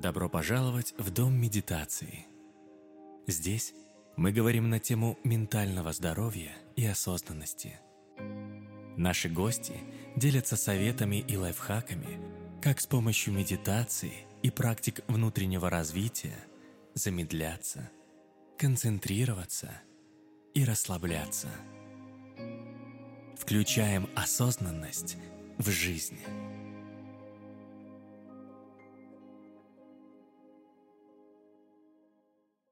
Добро пожаловать в Дом медитации. Здесь мы говорим на тему ментального здоровья и осознанности. Наши гости делятся советами и лайфхаками, как с помощью медитации и практик внутреннего развития замедляться, концентрироваться и расслабляться. Включаем осознанность в жизнь.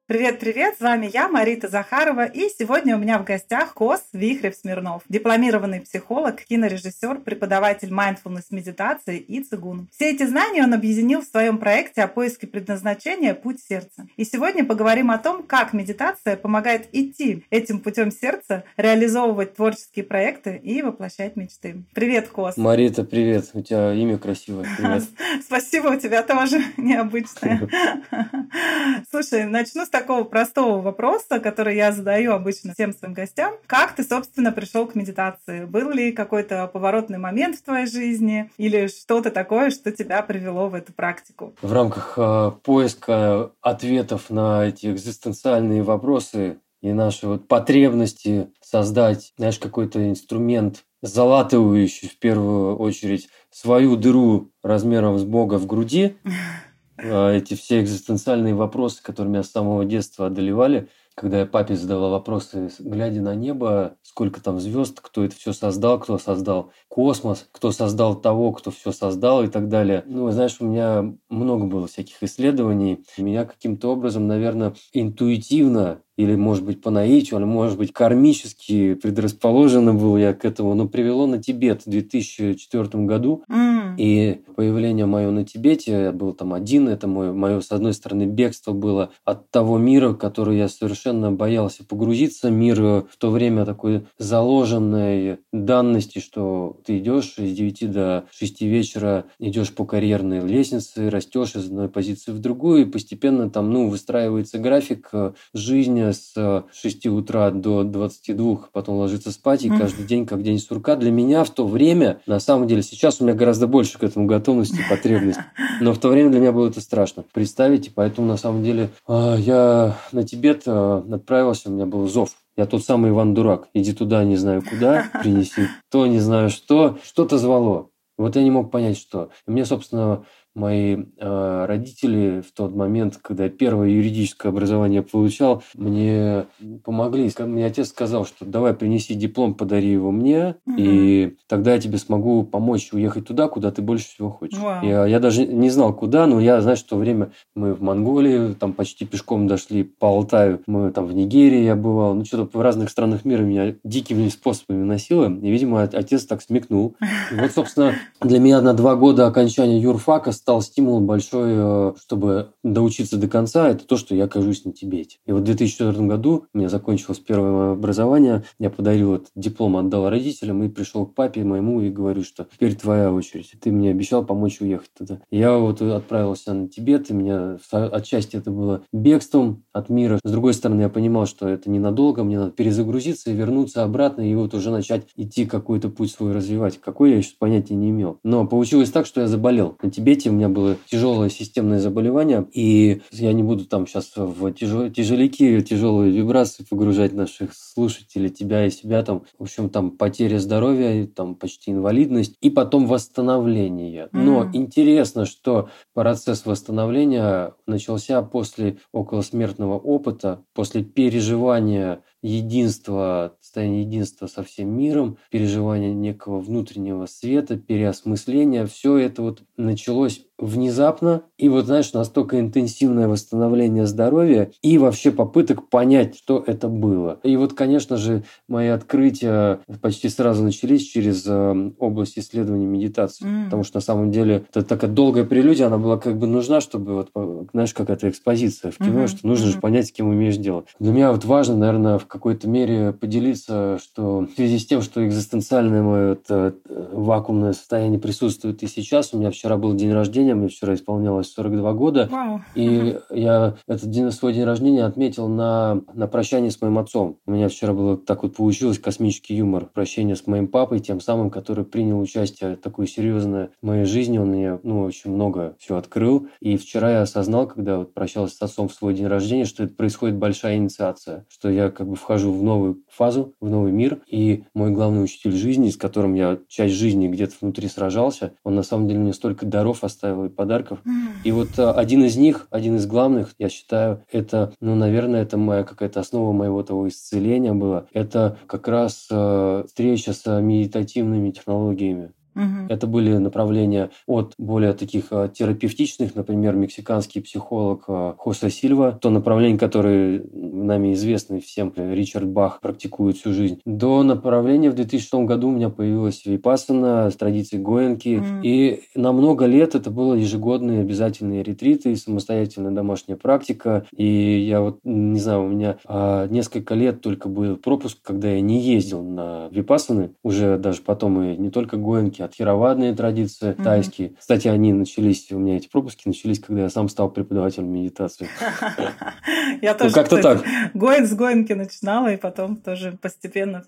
Привет-привет, с вами я, Марита Захарова, и сегодня у меня в гостях Кос Вихрев Смирнов, дипломированный психолог, кинорежиссер, преподаватель mindfulness медитации и цигун. Все эти знания он объединил в своем проекте о поиске предназначения «Путь сердца». И сегодня поговорим о том, как медитация помогает идти этим путем сердца, реализовывать творческие проекты и воплощать мечты. Привет, Кос! Марита, привет! У тебя имя красивое. Привет. Спасибо, у тебя тоже необычное. Слушай, начну с такого простого вопроса, который я задаю обычно всем своим гостям. Как ты, собственно, пришел к медитации? Был ли какой-то поворотный момент в твоей жизни или что-то такое, что тебя привело в эту практику? В рамках э, поиска ответов на эти экзистенциальные вопросы и наши вот потребности создать, знаешь, какой-то инструмент, залатывающий в первую очередь свою дыру размером с Бога в груди, эти все экзистенциальные вопросы, которые меня с самого детства одолевали, когда я папе задавал вопросы, глядя на небо, сколько там звезд, кто это все создал, кто создал космос, кто создал того, кто все создал и так далее. Ну, знаешь, у меня много было всяких исследований. Меня каким-то образом, наверное, интуитивно или, может быть, по наитию, или, может быть, кармически предрасположено был я к этому, но привело на Тибет в 2004 году. Mm. И появление мое на Тибете, я был там один, это мое, мое, с одной стороны, бегство было от того мира, в который я совершенно боялся погрузиться, мир в то время такой заложенной данности, что ты идешь с 9 до 6 вечера, идешь по карьерной лестнице, растешь из одной позиции в другую, и постепенно там, ну, выстраивается график жизни, с 6 утра до 22, потом ложиться спать, и каждый день как день сурка. Для меня в то время, на самом деле, сейчас у меня гораздо больше к этому готовности и потребность. Но в то время для меня было это страшно представить, и поэтому, на самом деле, а, я на Тибет а, отправился, у меня был зов. Я тот самый Иван Дурак. Иди туда, не знаю куда, принеси то, не знаю что. Что-то звало. Вот я не мог понять, что. И мне, собственно, мои э, родители в тот момент, когда я первое юридическое образование получал, мне помогли. Мне отец сказал, что давай принеси диплом, подари его мне, угу. и тогда я тебе смогу помочь уехать туда, куда ты больше всего хочешь. Я, я даже не знал, куда, но я, знаешь, в то время мы в Монголии, там почти пешком дошли по Алтаю, мы там в Нигерии я бывал, ну что-то в разных странах мира меня дикими способами носило, и, видимо, отец так смекнул. И вот, собственно, для меня на два года окончания юрфака стал стимул большой, э, чтобы доучиться до конца, это то, что я окажусь на Тибете. И вот в 2004 году у меня закончилось первое образование, я подарил этот диплом, отдал родителям и пришел к папе моему и говорю, что теперь твоя очередь. Ты мне обещал помочь уехать туда. Я вот отправился на Тибет, и меня отчасти это было бегством от мира. С другой стороны, я понимал, что это ненадолго, мне надо перезагрузиться и вернуться обратно, и вот уже начать идти какой-то путь свой развивать. Какой я еще понятия не имел. Но получилось так, что я заболел. На Тибете меня было тяжелое системное заболевание, и я не буду там сейчас в тяжел, тяжеляки, тяжелые вибрации погружать наших слушателей, тебя и себя там. В общем, там потеря здоровья, там почти инвалидность, и потом восстановление. Но mm. интересно, что процесс восстановления начался после околосмертного опыта, после переживания единства, состояние единства со всем миром, переживание некого внутреннего света, переосмысления. Все это вот началось внезапно, и вот, знаешь, настолько интенсивное восстановление здоровья и вообще попыток понять, что это было. И вот, конечно же, мои открытия почти сразу начались через э, область исследования медитации, mm. потому что на самом деле это такая долгая прелюдия, она была как бы нужна, чтобы вот, знаешь, какая-то экспозиция в кино, mm-hmm. что нужно mm-hmm. же понять, с кем умеешь делать. Для меня вот важно, наверное, в какой-то мере поделиться, что в связи с тем, что экзистенциальное мое это, вакуумное состояние присутствует и сейчас, у меня вчера был день рождения, рождения. Мне вчера исполнялось 42 года. Вау. И я этот день, свой день рождения отметил на, на прощании с моим отцом. У меня вчера было так вот получилось космический юмор. Прощение с моим папой, тем самым, который принял участие такое серьезное в моей жизни. Он мне, ну, очень много все открыл. И вчера я осознал, когда вот прощался с отцом в свой день рождения, что это происходит большая инициация. Что я как бы вхожу в новую фазу, в новый мир. И мой главный учитель жизни, с которым я часть жизни где-то внутри сражался, он на самом деле мне столько даров оставил и подарков. И вот а, один из них, один из главных, я считаю, это, ну, наверное, это моя какая-то основа моего того исцеления была. Это как раз э, встреча с медитативными технологиями. Мгм. Это были направления от более таких э, терапевтичных, например, мексиканский психолог э, Хосе Сильва, то направление, которое нами известно всем, э, Ричард Бах практикует всю жизнь, до направления в 2006 году у меня появилась випассана с традицией Гоенки, Мгм. и на много лет это было ежегодные обязательные ретриты, самостоятельная домашняя практика, и я вот, не знаю, у меня а, несколько лет только был пропуск, когда я не ездил на випассаны, уже даже потом и не только Гоенки, тхеравадные традиции Мгм. тайские. Кстати, они начались, у меня эти пропуски начались, когда я сам стал преподавателем медитации. Я Ну, тоже, как-то так. Гоин с Гоинки начинала, и потом тоже постепенно в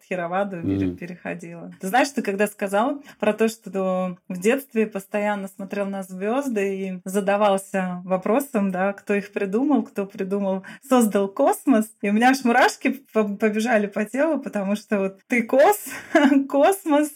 Мгм. переходила. Ты знаешь, ты когда сказал про то, что в детстве постоянно смотрел на звезды и задавался вопросом, да, кто их придумал, кто придумал, создал космос, и у меня аж мурашки по- побежали по телу, потому что вот ты кос, космос,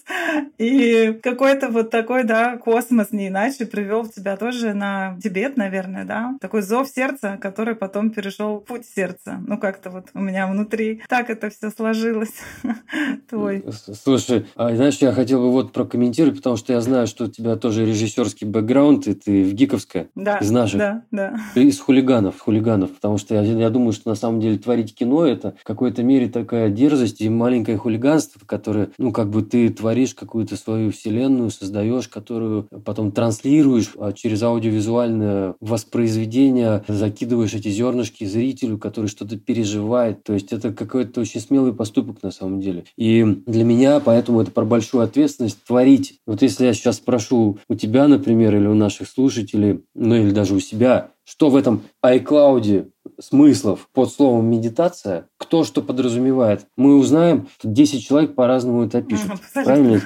и какой-то вот такой, да, космос не иначе привел тебя тоже на Тибет, наверное, да, такой зов сердца, который потом перешел в путь сердца. Ну, как-то вот у меня внутри так это все сложилось. Твой. Слушай, а знаешь, я хотел бы вот прокомментировать, потому что я знаю, что у тебя тоже режиссерский бэкграунд, и ты в Гиковская, Да, из наших. да, да. из хулиганов, хулиганов, потому что я, я думаю, что на самом деле творить кино это в какой-то мере такая дерзость и маленькое хулиганство, которое, ну, как бы ты творишь какую-то свою вселенную, создаешь, которую потом транслируешь а через аудиовизуальное воспроизведение, закидываешь эти зернышки зрителю, который что-то переживает. То есть это какой-то очень смелый поступок на самом деле. И для меня поэтому это про большую ответственность творить. Вот если я сейчас спрошу у тебя, например, или у наших слушателей, ну или даже у себя, что в этом iCloud смыслов под словом медитация, кто что подразумевает, мы узнаем, что 10 человек по-разному это пишут. Правильно?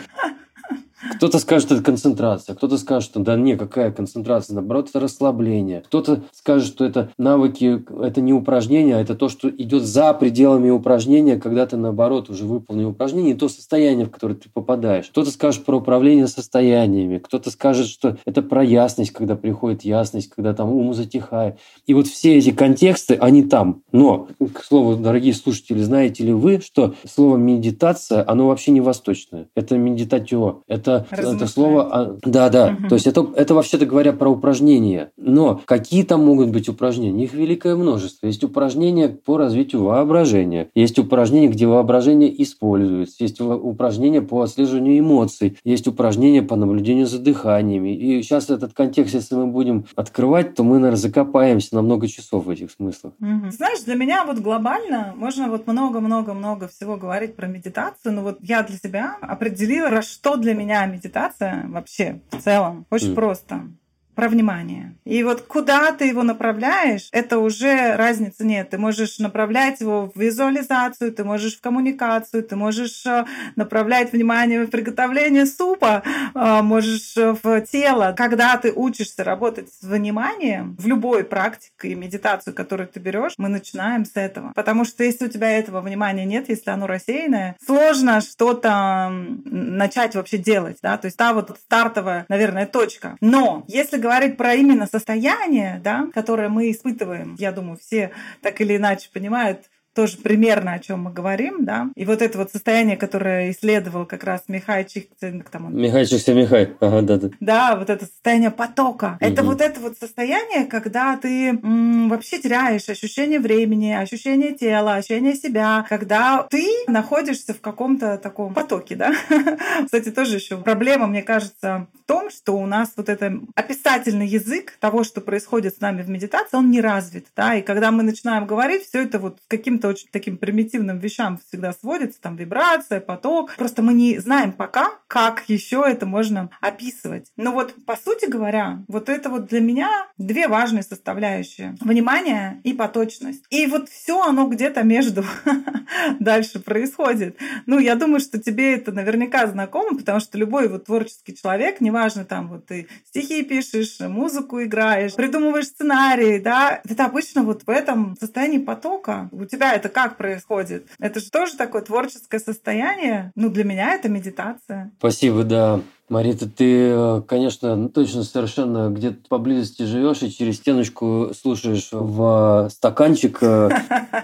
Кто-то скажет, это концентрация, кто-то скажет, что да не, какая концентрация, наоборот, это расслабление. Кто-то скажет, что это навыки, это не упражнение, а это то, что идет за пределами упражнения, когда ты, наоборот, уже выполнил упражнение, и то состояние, в которое ты попадаешь. Кто-то скажет про управление состояниями, кто-то скажет, что это про ясность, когда приходит ясность, когда там ум затихает. И вот все эти контексты, они там. Но, к слову, дорогие слушатели, знаете ли вы, что слово медитация, оно вообще не восточное. Это медитатио. Это, это Размышлять. слово... а, Да, да. Мгм. То есть это, это вообще-то говоря про упражнения. Но какие там могут быть упражнения? Их великое множество. Есть упражнения по развитию воображения. Есть упражнения, где воображение используется. Есть упражнения по отслеживанию эмоций. Есть упражнения по наблюдению за дыханиями. И сейчас этот контекст, если мы будем открывать, то мы, наверное, закопаемся на много часов в этих смыслах. Мгм. Знаешь, для меня вот глобально можно вот много-много-много всего говорить про медитацию, но вот я для себя определила, что для меня медитация вообще в целом. Очень М. просто. Про внимание. И вот куда ты его направляешь, это уже разницы нет. Ты можешь направлять его в визуализацию, ты можешь в коммуникацию, ты можешь э, направлять внимание в приготовление супа, э, можешь э, в тело. Когда ты учишься работать с вниманием в любой практике и медитацию, которую ты берешь, мы начинаем с этого. Потому что если у тебя этого внимания нет, если оно рассеянное, сложно что-то начать вообще делать. Да? То есть та вот стартовая, наверное, точка. Но если говорить про именно состояние, да, которое мы испытываем, я думаю, все так или иначе понимают, тоже примерно о чем мы говорим, да. И вот это вот состояние, которое исследовал как раз Михай Чикцинг, там он Михай Михай. Ага, да, да. да, вот это состояние потока. Это Мгм. вот это вот состояние, когда ты м, вообще теряешь ощущение времени, ощущение тела, ощущение себя, когда ты находишься в каком-то таком потоке, да. Кстати, тоже еще проблема, мне кажется, в том, что у нас вот это описательный язык того, что происходит с нами в медитации, он не развит, да, и когда мы начинаем говорить, все это вот с очень таким примитивным вещам всегда сводится, там вибрация, поток. Просто мы не знаем пока, как еще это можно описывать. Но вот, по сути говоря, вот это вот для меня две важные составляющие. Внимание и поточность. И вот все оно где-то между дальше происходит. Ну, я думаю, что тебе это наверняка знакомо, потому что любой вот творческий человек, неважно, там вот ты стихи пишешь, музыку играешь, придумываешь сценарий, да, это обычно вот в этом состоянии потока. У тебя это как происходит? Это же тоже такое творческое состояние. Ну, для меня это медитация. Спасибо, да. Марита, ты, конечно, точно совершенно где-то поблизости живешь и через стеночку слушаешь в стаканчик э,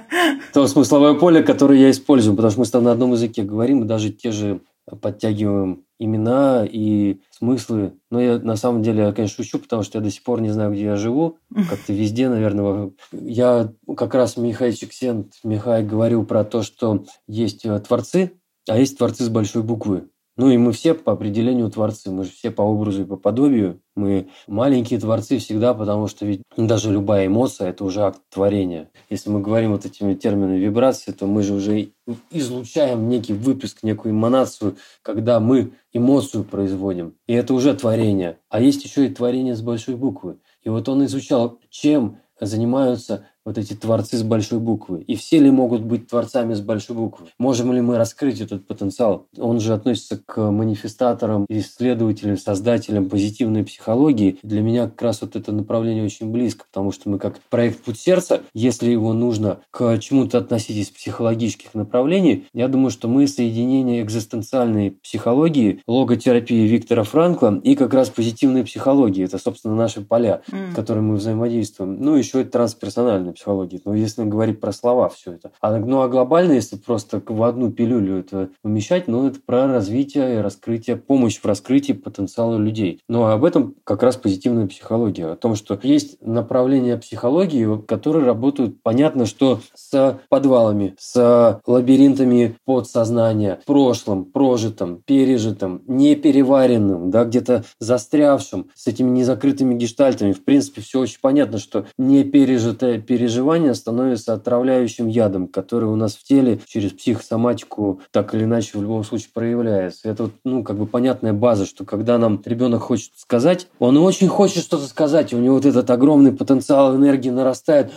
то смысловое поле, которое я использую, потому что мы с тобой на одном языке говорим, и даже те же подтягиваем имена и смыслы. Но я на самом деле, я, конечно, шучу, потому что я до сих пор не знаю, где я живу. Как-то везде, наверное. Я как раз Михай Чиксент, Михай говорил про то, что есть э, творцы, а есть творцы с большой буквы. Ну и мы все по определению творцы, мы же все по образу и по подобию. Мы маленькие творцы всегда, потому что ведь даже любая эмоция – это уже акт творения. Если мы говорим вот этими терминами вибрации, то мы же уже излучаем некий выплеск, некую эманацию, когда мы эмоцию производим. И это уже творение. А есть еще и творение с большой буквы. И вот он изучал, чем занимаются вот эти творцы с большой буквы? И все ли могут быть творцами с большой буквы? Можем ли мы раскрыть этот потенциал? Он же относится к манифестаторам, исследователям, создателям позитивной психологии. Для меня как раз вот это направление очень близко, потому что мы как проект «Путь сердца», если его нужно к чему-то относить из психологических направлений, я думаю, что мы соединение экзистенциальной психологии, логотерапии Виктора Франкла и как раз позитивной психологии. Это, собственно, наши поля, mm. с которыми мы взаимодействуем. Ну, еще и трансперсональная психологии. Но если говорить про слова все это. А, ну а глобально, если просто в одну пилюлю это умещать, ну это про развитие и раскрытие, помощь в раскрытии потенциала людей. Но об этом как раз позитивная психология. О том, что есть направления психологии, которые работают, понятно, что с подвалами, с лабиринтами подсознания, прошлым, прожитым, пережитым, непереваренным, да, где-то застрявшим, с этими незакрытыми гештальтами. В принципе, все очень понятно, что не пережитое, пережитое переживание становится отравляющим ядом, который у нас в теле через психосоматику так или иначе в любом случае проявляется. Это, ну, как бы понятная база, что когда нам ребенок хочет сказать, он очень хочет что-то сказать, у него вот этот огромный потенциал энергии нарастает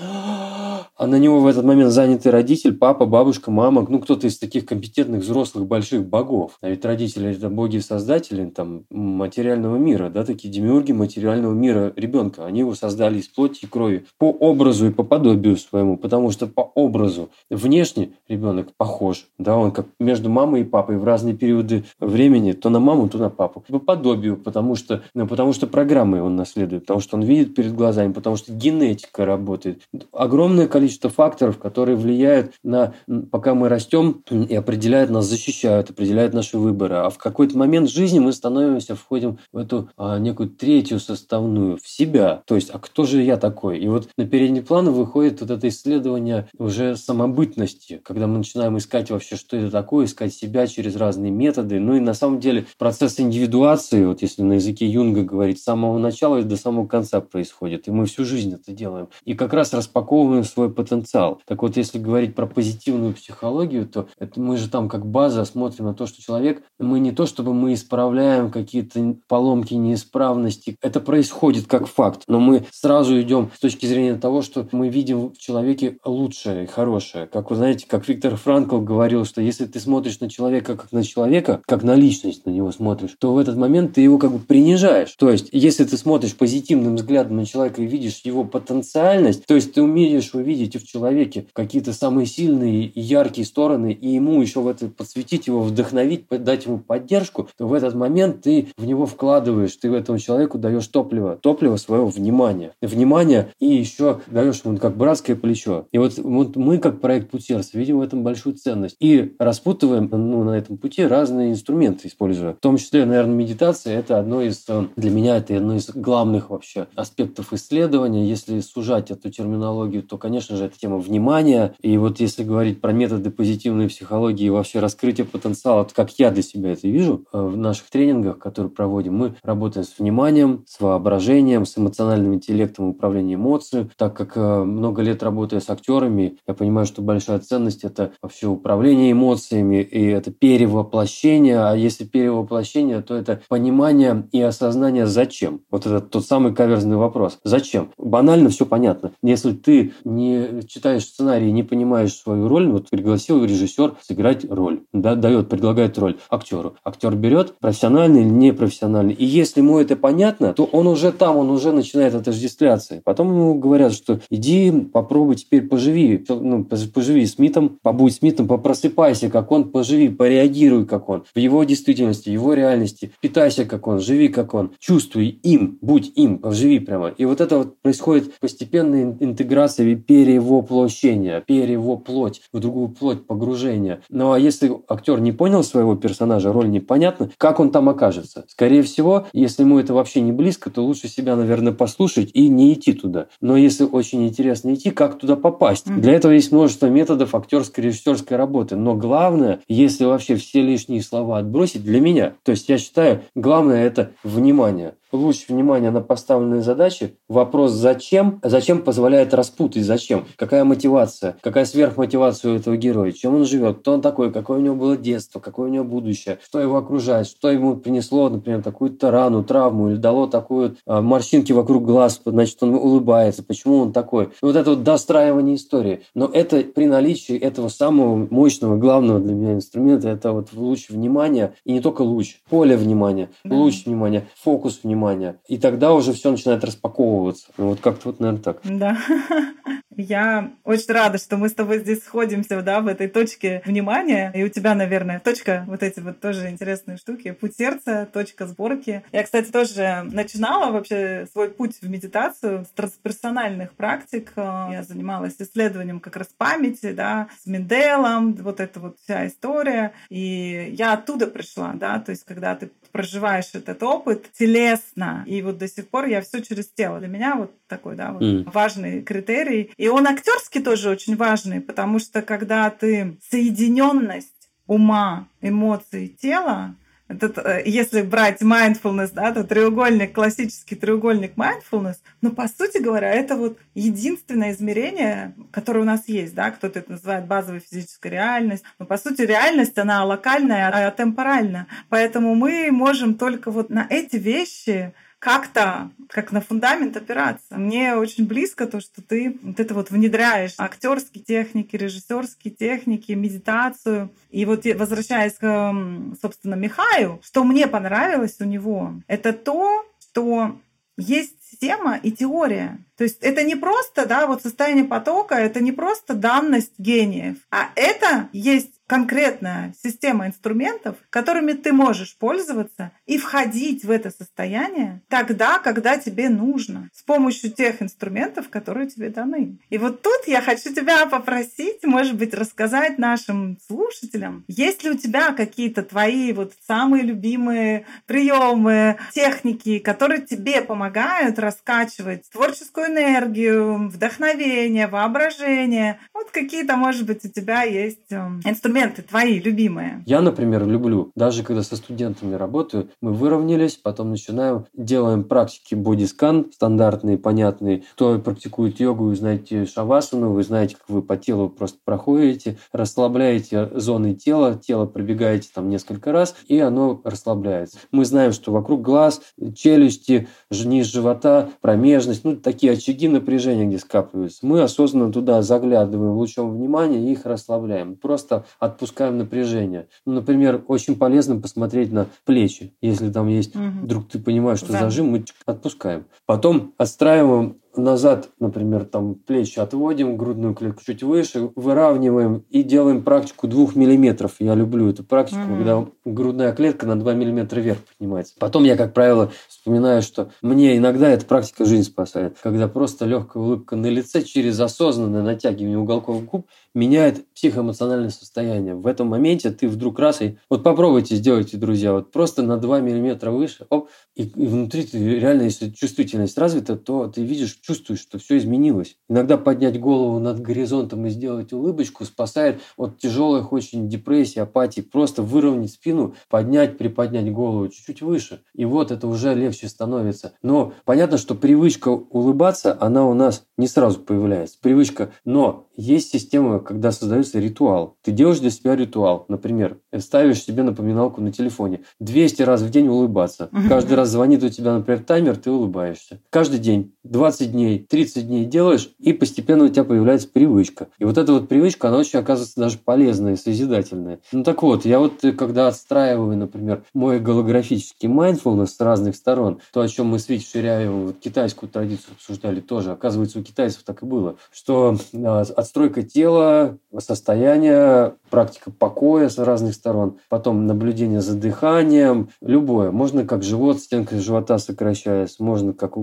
а на него в этот момент занятый родитель, папа, бабушка, мама, ну кто-то из таких компетентных взрослых больших богов. А ведь родители это боги-создатели там, материального мира, да, такие демиурги материального мира ребенка. Они его создали из плоти и крови по образу и по подобию своему, потому что по образу внешне ребенок похож, да, он как между мамой и папой в разные периоды времени, то на маму, то на папу. По подобию, потому что, ну, потому что программы он наследует, потому что он видит перед глазами, потому что генетика работает. Огромное количество количество факторов, которые влияют на, пока мы растем и определяют нас, защищают, определяют наши выборы. А в какой-то момент жизни мы становимся, входим в эту а, некую третью составную, в себя. То есть, а кто же я такой? И вот на передний план выходит вот это исследование уже самобытности, когда мы начинаем искать вообще, что это такое, искать себя через разные методы. Ну и на самом деле процесс индивидуации, вот если на языке Юнга говорить, с самого начала и до самого конца происходит. И мы всю жизнь это делаем. И как раз распаковываем свой потенциал. Так вот, если говорить про позитивную психологию, то это мы же там как база смотрим на то, что человек, мы не то, чтобы мы исправляем какие-то поломки, неисправности, это происходит как факт, но мы сразу идем с точки зрения того, что мы видим в человеке лучшее хорошее. Как вы знаете, как Виктор Франкл говорил, что если ты смотришь на человека как на человека, как на личность на него смотришь, то в этот момент ты его как бы принижаешь. То есть, если ты смотришь позитивным взглядом на человека и видишь его потенциальность, то есть ты умеешь увидеть видите в человеке какие-то самые сильные и яркие стороны, и ему еще в это подсветить его, вдохновить, дать ему поддержку, то в этот момент ты в него вкладываешь, ты этому человеку даешь топливо, топливо своего внимания. Внимание и еще даешь ему как братское плечо. И вот, вот мы, как проект «Путь сердца», видим в этом большую ценность. И распутываем ну, на этом пути разные инструменты, используя. В том числе, наверное, медитация – это одно из, э, для меня это одно из главных вообще аспектов исследования. Если сужать эту терминологию, то, конечно конечно же, это тема внимания. И вот если говорить про методы позитивной психологии и вообще раскрытие потенциала, то как я для себя это вижу э, в наших тренингах, которые проводим, мы работаем с вниманием, с воображением, с эмоциональным интеллектом, управлением эмоциями. Так как э, много лет работая с актерами, я понимаю, что большая ценность – это вообще управление эмоциями, и это перевоплощение. А если перевоплощение, то это понимание и осознание «зачем?». Вот это тот самый каверзный вопрос. Зачем? Банально все понятно. Если ты не читаешь сценарий, не понимаешь свою роль, вот пригласил режиссер сыграть роль, да, дает, предлагает роль актеру. Актер берет профессиональный или непрофессиональный. И если ему это понятно, то он уже там, он уже начинает отождествляться. Потом ему говорят, что иди попробуй теперь поживи, ну, поживи с Митом, побудь с Митом, попросыпайся, как он, поживи, пореагируй, как он. В его действительности, его реальности. Питайся, как он, живи, как он. Чувствуй им, будь им, поживи прямо. И вот это вот происходит постепенная интеграция и перевоплощение, перевоплоть в другую плоть, погружение. Ну а если актер не понял своего персонажа, роль непонятна, как он там окажется? Скорее всего, если ему это вообще не близко, то лучше себя, наверное, послушать и не идти туда. Но если очень интересно идти, как туда попасть? Для этого есть множество методов актерской, режиссерской работы. Но главное, если вообще все лишние слова отбросить, для меня, то есть я считаю, главное это внимание луч внимания на поставленные задачи, вопрос «зачем?», зачем позволяет распутать, зачем, какая мотивация, какая сверхмотивация у этого героя, чем он живет, кто он такой, какое у него было детство, какое у него будущее, что его окружает, что ему принесло, например, такую-то рану, травму или дало такую а, морщинки вокруг глаз, значит, он улыбается, почему он такой. Вот это вот достраивание истории. Но это при наличии этого самого мощного, главного для меня инструмента, это вот луч внимания, и не только луч, поле внимания, луч внимания, фокус внимания, внимания. И тогда уже все начинает распаковываться. Ну, вот как-то вот, наверное, так. Да. Я очень рада, что мы с тобой здесь сходимся, да, в этой точке внимания. И у тебя, наверное, точка, вот эти вот тоже интересные штуки. Путь сердца, точка сборки. Я, кстати, тоже начинала вообще свой путь в медитацию с трансперсональных практик. Я занималась исследованием как раз памяти, да, с Менделом, вот эта вот вся история. И я оттуда пришла, да, то есть когда ты проживаешь этот опыт телесно, и вот до сих пор я все через тело. Для меня вот такой, да, вот mm. важный критерий. И он актерский тоже очень важный, потому что когда ты соединенность ума, эмоций, тела, этот, э, если брать mindfulness, да, то треугольник, классический треугольник mindfulness, но по сути говоря, это вот единственное измерение, которое у нас есть, да, кто-то это называет базовой физической реальность, но по сути реальность, она локальная, а темпоральна, поэтому мы можем только вот на эти вещи как-то, как на фундамент опираться. Мне очень близко то, что ты вот это вот внедряешь актерские техники, режиссерские техники, медитацию. И вот возвращаясь к, собственно, Михаю, что мне понравилось у него, это то, что есть система и теория. То есть это не просто, да, вот состояние потока, это не просто данность гениев, а это есть конкретная система инструментов, которыми ты можешь пользоваться и входить в это состояние тогда, когда тебе нужно, с помощью тех инструментов, которые тебе даны. И вот тут я хочу тебя попросить, может быть, рассказать нашим слушателям, есть ли у тебя какие-то твои вот самые любимые приемы, техники, которые тебе помогают раскачивать творческую энергию, вдохновение, воображение. Вот какие-то, может быть, у тебя есть эм, инструменты инструменты твои любимые? Я, например, люблю, даже когда со студентами работаю, мы выровнялись, потом начинаем, делаем практики бодискан, стандартные, понятные. Кто практикует йогу, вы знаете шавасану, вы знаете, как вы по телу просто проходите, расслабляете зоны тела, тело пробегаете там несколько раз, и оно расслабляется. Мы знаем, что вокруг глаз, челюсти, низ живота, промежность, ну, такие очаги напряжения, где скапливаются. Мы осознанно туда заглядываем лучом внимания и их расслабляем. Просто отпускаем напряжение. Ну, например, очень полезно посмотреть на плечи. Если там есть, угу. вдруг ты понимаешь, что да. зажим, мы отпускаем. Потом отстраиваем назад, например, там плечи отводим, грудную клетку чуть выше, выравниваем и делаем практику двух миллиметров. Я люблю эту практику, mm когда грудная клетка на 2 миллиметра вверх поднимается. Потом я, как правило, вспоминаю, что мне иногда эта практика жизнь спасает. Когда просто легкая улыбка на лице через осознанное натягивание уголков губ меняет психоэмоциональное состояние. В этом моменте ты вдруг раз и... Вот попробуйте, сделайте, друзья, вот просто на 2 миллиметра выше, оп, и, и внутри ты реально, если чувствительность развита, то ты видишь чувствуешь, что все изменилось. Иногда поднять голову над горизонтом и сделать улыбочку спасает от тяжелых очень депрессий, апатии. Просто выровнять спину, поднять, приподнять голову чуть-чуть выше. И вот это уже легче становится. Но понятно, что привычка улыбаться, она у нас не сразу появляется. Привычка, но есть система, когда создается ритуал. Ты делаешь для себя ритуал. Например, ставишь себе напоминалку на телефоне. 200 раз в день улыбаться. Каждый раз звонит у тебя, например, таймер, ты улыбаешься. Каждый день, 20 дней, 30 дней делаешь, и постепенно у тебя появляется привычка. И вот эта вот привычка, она очень оказывается даже полезная и созидательная. Ну так вот, я вот э, когда отстраиваю, например, мой голографический mindfulness с разных сторон, то, о чем мы с Витей Ширяевым вот, китайскую традицию обсуждали тоже, оказывается, у китайцев так и было, что а, отстройка тела, состояние, практика покоя с разных сторон, потом наблюдение за дыханием, любое. Можно как живот, стенка живота сокращаясь, можно как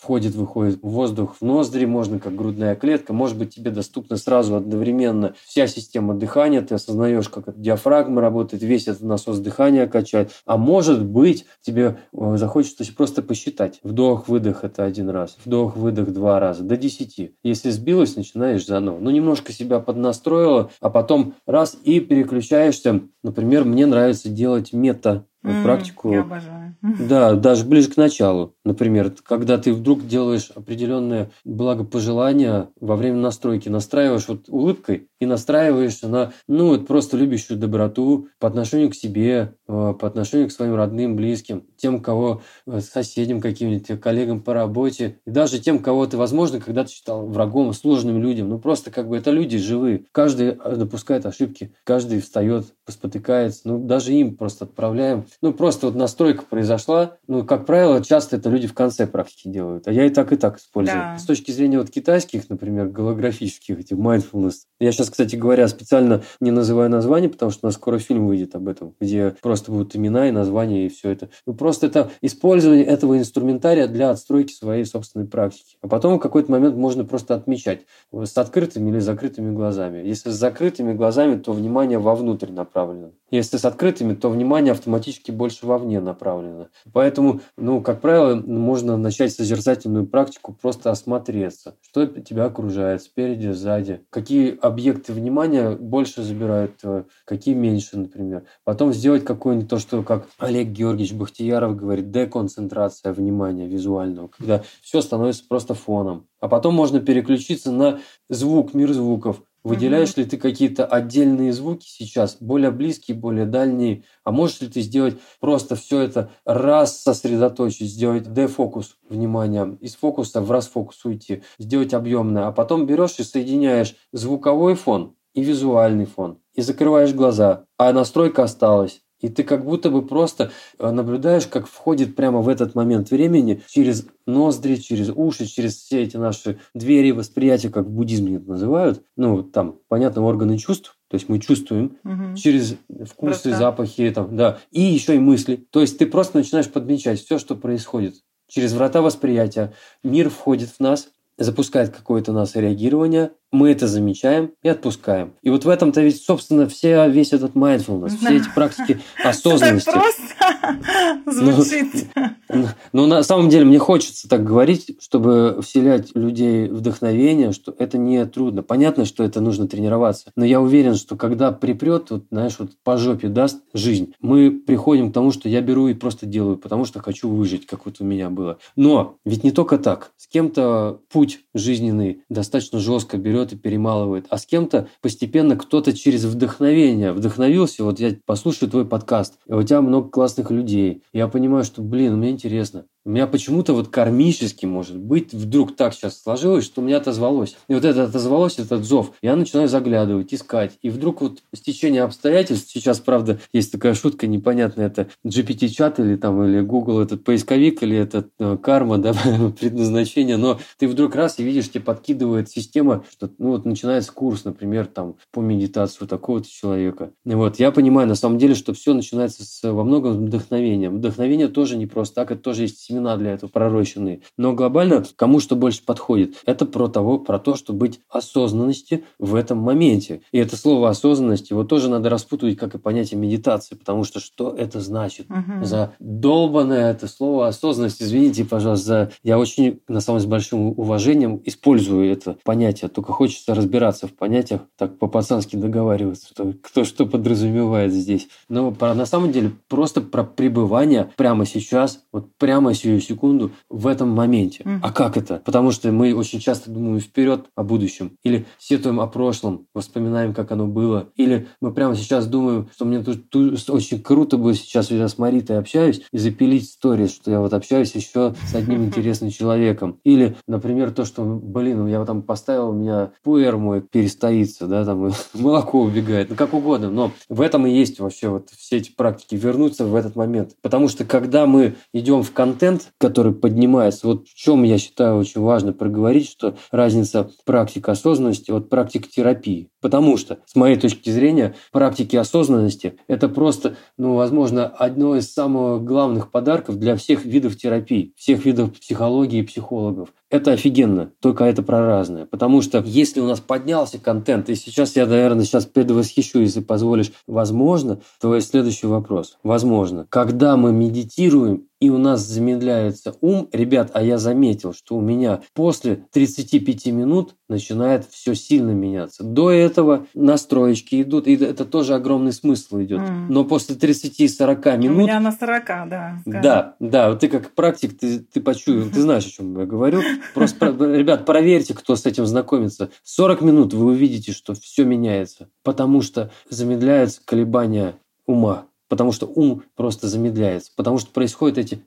входит, выходит воздух в ноздри, можно как грудная клетка, может быть тебе доступно сразу одновременно вся система дыхания, ты осознаешь, как диафрагма работает, весь этот насос дыхания качает, а может быть тебе захочется просто посчитать. Вдох-выдох это один раз, вдох-выдох два раза, до десяти. Если сбилось, начинаешь заново. Ну, немножко себя поднастроила, а потом раз и переключаешься. Например, мне нравится делать мета mm, практику. Я обожаю. Да, даже ближе к началу. Например, когда ты вдруг делаешь определенное благопожелание во время настройки, настраиваешь вот улыбкой и настраиваешься на, ну, вот просто любящую доброту по отношению к себе, э, по отношению к своим родным, близким, тем, кого э, соседям каким-нибудь, коллегам по работе, и даже тем, кого ты, возможно, когда-то считал врагом, сложным людям. Ну, просто как бы это люди живые. Каждый э, допускает ошибки, каждый встает, спотыкается. Ну, даже им просто отправляем. Ну, просто вот настройка произошла. Ну, как правило, часто это люди в конце практики делают. А я и так, и так использую. Да. С точки зрения вот китайских, например, голографических этих mindfulness. Я сейчас, кстати говоря, специально не называю название, потому что у нас скоро фильм выйдет об этом, где просто будут имена и названия и все это. Ну, просто это использование этого инструментария для отстройки своей собственной практики. А потом в какой-то момент можно просто отмечать с открытыми или закрытыми глазами. Если с закрытыми глазами, то внимание вовнутрь направлено. Если с открытыми, то внимание автоматически больше вовне направлено. Поэтому, ну, как правило, можно начать созерцательную практику, просто осмотреться, что тебя окружает спереди, сзади, какие объекты внимания больше забирают, какие меньше, например. Потом сделать какое-нибудь то, что, как Олег Георгиевич Бахтияров говорит, деконцентрация внимания визуального, когда все становится просто фоном. А потом можно переключиться на звук, мир звуков, Выделяешь mm-hmm. ли ты какие-то отдельные звуки сейчас, более близкие, более дальние? А можешь ли ты сделать просто все это раз сосредоточить, сделать дефокус внимания, из фокуса в расфокус уйти, сделать объемное, а потом берешь и соединяешь звуковой фон и визуальный фон, и закрываешь глаза, а настройка осталась. И ты как будто бы просто э, наблюдаешь, как входит прямо в этот момент времени через ноздри, через уши, через все эти наши двери восприятия, как в буддизме это называют. Ну, там, понятно, органы чувств, то есть мы чувствуем угу. через вкусы, просто. запахи, там, да, и еще и мысли. То есть ты просто начинаешь подмечать все, что происходит. Через врата восприятия мир входит в нас, запускает какое-то у нас реагирование, мы это замечаем и отпускаем. И вот в этом-то ведь, собственно, все, весь этот mindfulness, все эти практики осознанности. Так просто звучит. Ну, ну, на самом деле, мне хочется так говорить, чтобы вселять людей вдохновение, что это не трудно. Понятно, что это нужно тренироваться. Но я уверен, что когда припрет, вот, знаешь, вот по жопе даст жизнь, мы приходим к тому, что я беру и просто делаю, потому что хочу выжить, как вот у меня было. Но ведь не только так. С кем-то путь жизненный достаточно жестко берет и перемалывает, а с кем-то постепенно кто-то через вдохновение вдохновился. Вот я послушаю твой подкаст, и у тебя много классных людей. Я понимаю, что, блин, мне интересно. У меня почему-то вот кармически, может быть, вдруг так сейчас сложилось, что у меня отозвалось. И вот это отозвалось, этот зов. Я начинаю заглядывать, искать. И вдруг вот стечение обстоятельств, сейчас, правда, есть такая шутка непонятная, это GPT-чат или там, или Google этот поисковик, или этот э, карма, да, предназначение, но ты вдруг раз и видишь, тебе подкидывает система, что, ну, вот начинается курс, например, там, по медитации такого-то человека. И вот, я понимаю, на самом деле, что все начинается с, во многом вдохновения. Вдохновение тоже не просто так, это тоже есть семена для этого пророщенные. Но глобально, кому что больше подходит, это про того, про то, что быть осознанности в этом моменте. И это слово осознанность, его тоже надо распутывать, как и понятие медитации, потому что что это значит? Мгм. За долбанное это слово осознанность, извините, пожалуйста, за... я очень, на самом деле, с большим уважением использую это понятие, только хочется разбираться в понятиях, так по-пацански договариваться, что кто что подразумевает здесь. Но про, на самом деле просто про пребывание прямо сейчас, вот прямо сию секунду в этом моменте. Мгм. А как это? Потому что мы очень часто думаем вперед о будущем, или сетуем о прошлом, вспоминаем, как оно было, или мы прямо сейчас думаем, что мне тут, тут очень круто будет сейчас, я с Маритой общаюсь, и запилить сторис, что я вот общаюсь еще с одним интересным человеком. Или, например, то, что, блин, я вот там поставил, у меня пуэр мой перестоится, да, там молоко убегает, ну как угодно, но в этом и есть вообще вот все эти практики, вернуться в этот момент. Потому что когда мы идем в контент, который поднимается, вот в чем я считаю очень важно проговорить, что разница практик осознанности от практик терапии. Потому что, с моей точки зрения, практики осознанности – это просто, ну, возможно, одно из самых главных подарков для всех видов терапии, всех видов психологии и психологов. Это офигенно, только это про разное. Потому что если у нас поднялся контент, и сейчас я, наверное, сейчас предвосхищу, если позволишь, возможно, то есть следующий вопрос. Возможно, когда мы медитируем, и у нас замедляется ум, ребят, а я заметил, что у меня после 35 минут начинает все сильно меняться. До этого настроечки идут, и это тоже огромный смысл идет. М. Но после 30-40 У минут меня на 40, да. скажем. да, да, вот ты как практик, ты, ты почуял, ты знаешь, о чем я говорю. Просто, про- ребят, проверьте, кто с этим знакомится. 40 минут вы увидите, что все меняется, потому что замедляются колебания ума, потому что ум просто замедляется, потому что происходят эти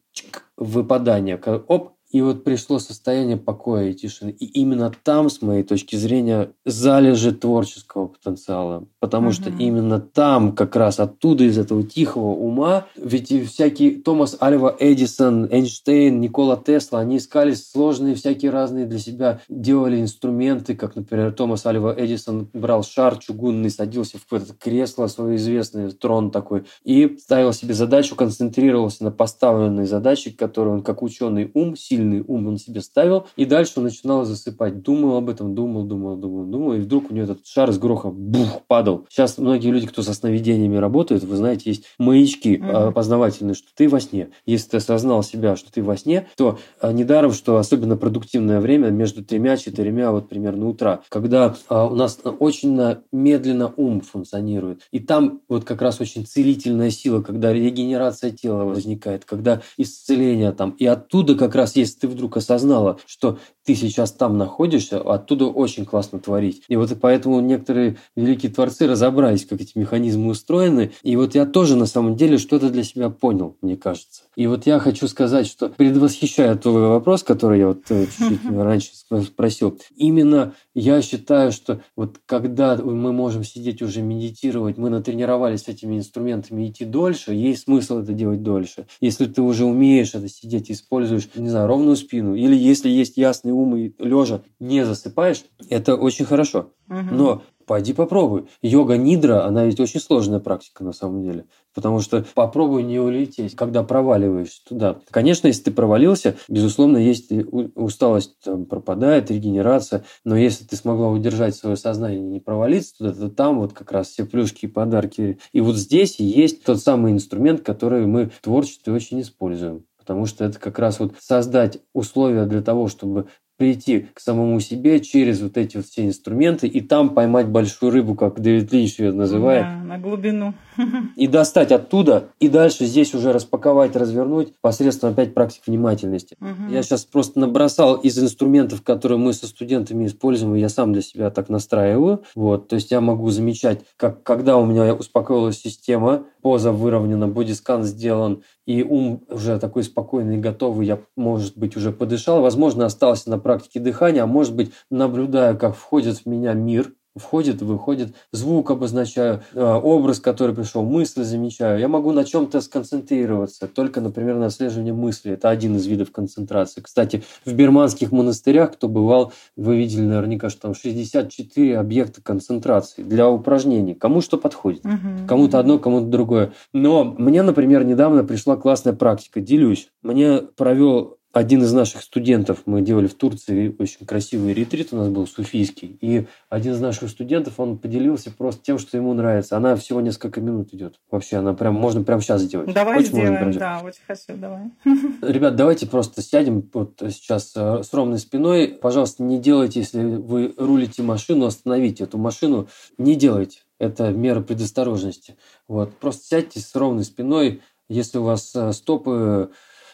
выпадания, оп, и вот пришло состояние покоя и тишины. И именно там, с моей точки зрения, залежи творческого потенциала. Потому что Мгм. именно там, как раз оттуда, из этого тихого ума, ведь всякие Томас Альва Эдисон, Эйнштейн, Никола Тесла, они искали сложные всякие разные для себя, делали инструменты, как, например, Томас Альва Эдисон брал шар чугунный, садился в это кресло свое известное, трон такой, и ставил себе задачу, концентрировался на поставленной задаче, которую он как ученый ум, сильный ум он себе ставил, и дальше он начинал засыпать. Думал об этом, думал, думал, думал, думал, и вдруг у него этот шар с грохом бух, падал. Сейчас многие люди, кто со сновидениями работают, вы знаете, есть маячки Мгм. а, опознавательные, что ты во сне. Если ты осознал себя, что ты во сне, то а, недаром, что особенно продуктивное время между тремя четырьмя вот примерно утра, когда а, у нас очень медленно ум функционирует. И там вот как раз очень целительная сила, когда регенерация тела возникает, когда исцеление там. И оттуда как раз, если ты вдруг осознала, что ты сейчас там находишься, оттуда очень классно творить. И вот поэтому некоторые великие творцы разобрались, как эти механизмы устроены. И вот я тоже на самом деле что-то для себя понял, мне кажется. И вот я хочу сказать, что предвосхищая твой вопрос, который я вот э, чуть-чуть раньше сп- спросил, именно я считаю, что вот когда мы можем сидеть уже медитировать, мы натренировались с этими инструментами идти дольше, есть смысл это делать дольше. Если ты уже умеешь это сидеть, используешь, не знаю, ровную спину, или если есть ясный ум и лежа не засыпаешь, это очень хорошо. Мгм. Но пойди попробуй. Йога нидра, она ведь очень сложная практика на самом деле. Потому что попробуй не улететь, когда проваливаешься туда. Конечно, если ты провалился, безусловно, есть усталость там, пропадает, регенерация. Но если ты смогла удержать свое сознание и не провалиться туда, то там вот как раз все плюшки и подарки. И вот здесь есть тот самый инструмент, который мы в творчестве очень используем. Потому что это как раз вот создать условия для того, чтобы прийти к самому себе через вот эти вот все инструменты и там поймать большую рыбу, как Дэвид Линч ее называет, Да, на глубину. и достать оттуда, и дальше здесь уже распаковать, развернуть посредством опять практик внимательности. Мгм. Я сейчас просто набросал из инструментов, которые мы со студентами используем, и я сам для себя так настраиваю. Вот, то есть я могу замечать, как когда у меня успокоилась система, поза выровнена, бодискан сделан, и ум уже такой спокойный, готовый, я, может быть, уже подышал, возможно, остался на практике дыхания, а может быть, наблюдаю, как входит в меня мир, входит, выходит, звук обозначаю, а, образ, который пришел, мысль замечаю. Я могу на чем-то сконцентрироваться, только, например, на отслеживании мысли. Это один из видов концентрации. Кстати, в бирманских монастырях, кто бывал, вы видели наверняка, что там 64 объекта концентрации для упражнений. Кому что подходит. Мгм. Кому-то одно, кому-то другое. Но мне, например, недавно пришла классная практика. Делюсь. Мне провел один из наших студентов, мы делали в Турции очень красивый ретрит, у нас был суфийский, и один из наших студентов, он поделился просто тем, что ему нравится. Она всего несколько минут идет. Вообще, она прям, можно прям сейчас сделать. Давай Хочешь, можно сделаем, прям щас? да, очень хочу, давай. Ребят, давайте просто сядем вот сейчас э, с ровной спиной. Пожалуйста, не делайте, если вы рулите машину, остановите эту машину. Не делайте. Это мера предосторожности. Вот. Просто сядьте с ровной спиной. Если у вас э, стопы,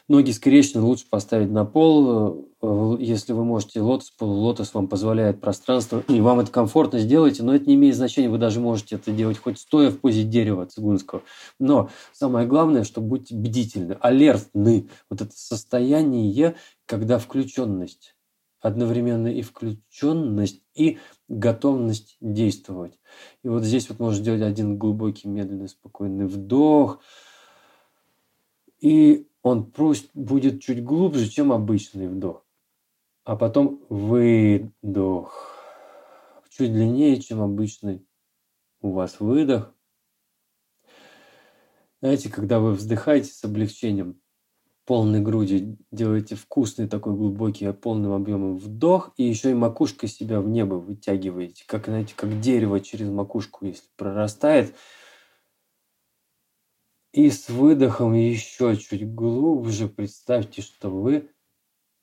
ноги скрещены, лучше поставить на пол. Э, Если вы можете лотос, полулотос вам позволяет пространство, и вам это комфортно, сделайте. Но это не имеет значения. Вы даже можете это делать хоть стоя в позе дерева цигунского. Но самое главное, что будьте бдительны, алертны. Вот это состояние, когда включенность, одновременно и включенность, и готовность действовать. И вот здесь вот можно сделать один глубокий, медленный, спокойный вдох. И он пусть будет чуть глубже, чем обычный вдох. А потом выдох. Чуть длиннее, чем обычный у вас выдох. Знаете, когда вы вздыхаете с облегчением, полной грудью делаете вкусный такой глубокий, полным объемом вдох, и еще и макушкой себя в небо вытягиваете, как, знаете, как дерево через макушку, если прорастает. И с выдохом еще чуть глубже представьте, что вы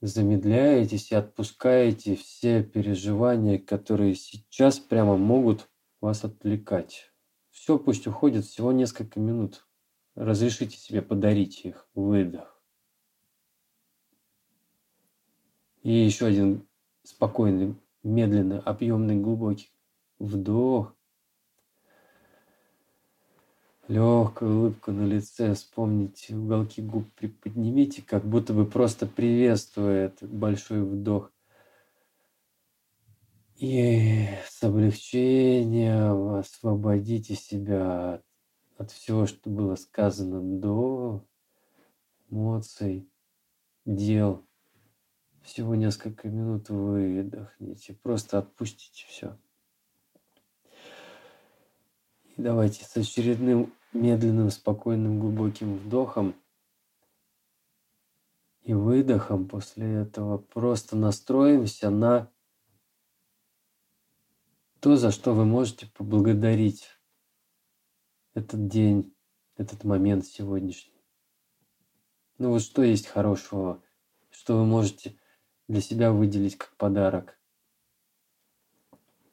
замедляетесь и отпускаете все переживания, которые сейчас прямо могут вас отвлекать. Все пусть уходит всего несколько минут. Разрешите себе подарить их. Выдох. И еще один спокойный, медленный, объемный, глубокий вдох. Легкая улыбка на лице. Вспомните, уголки губ приподнимите, как будто бы просто приветствуя этот большой вдох. И с облегчением освободите себя от, от всего, что было сказано до эмоций, дел. Всего несколько минут выдохните, просто отпустите все. И давайте с очередным медленным, спокойным, глубоким вдохом и выдохом после этого просто настроимся на то, за что вы можете поблагодарить этот день, этот момент сегодняшний. Ну вот что есть хорошего, что вы можете для себя выделить как подарок.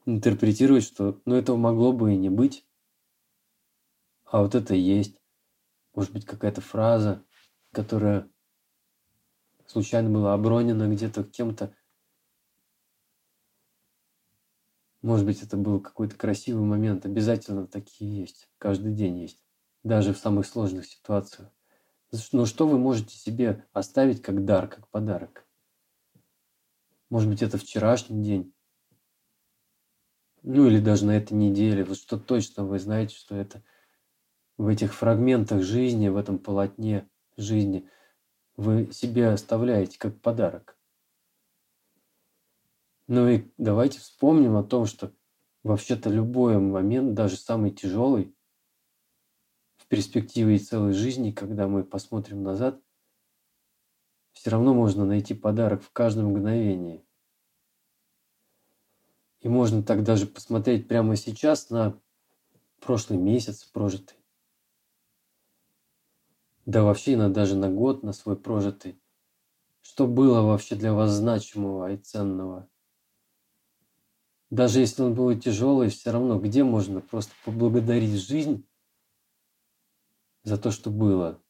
Интерпретировать, что ну этого могло бы и не быть, а вот это есть. Может быть какая-то фраза, которая случайно была обронена где-то кем-то. Может быть, это был какой-то красивый момент. Обязательно такие есть. Каждый день есть. Даже в самых сложных ситуациях. Но что вы можете себе оставить как дар, как подарок? Может быть, это вчерашний день. Ну или даже на этой неделе. Вот что точно вы знаете, что это в этих фрагментах жизни, в этом полотне жизни вы себе оставляете как подарок. Ну и давайте вспомним о том, что вообще-то любой момент, даже самый тяжелый, в перспективе целой жизни, когда мы посмотрим назад, все равно можно найти подарок в каждом мгновении. И можно так даже посмотреть прямо сейчас на прошлый месяц прожитый. Да вообще иногда даже на год, на свой прожитый. Что было вообще для вас значимого и ценного? Даже если он был тяжелый, все равно где можно просто поблагодарить жизнь за то, что было?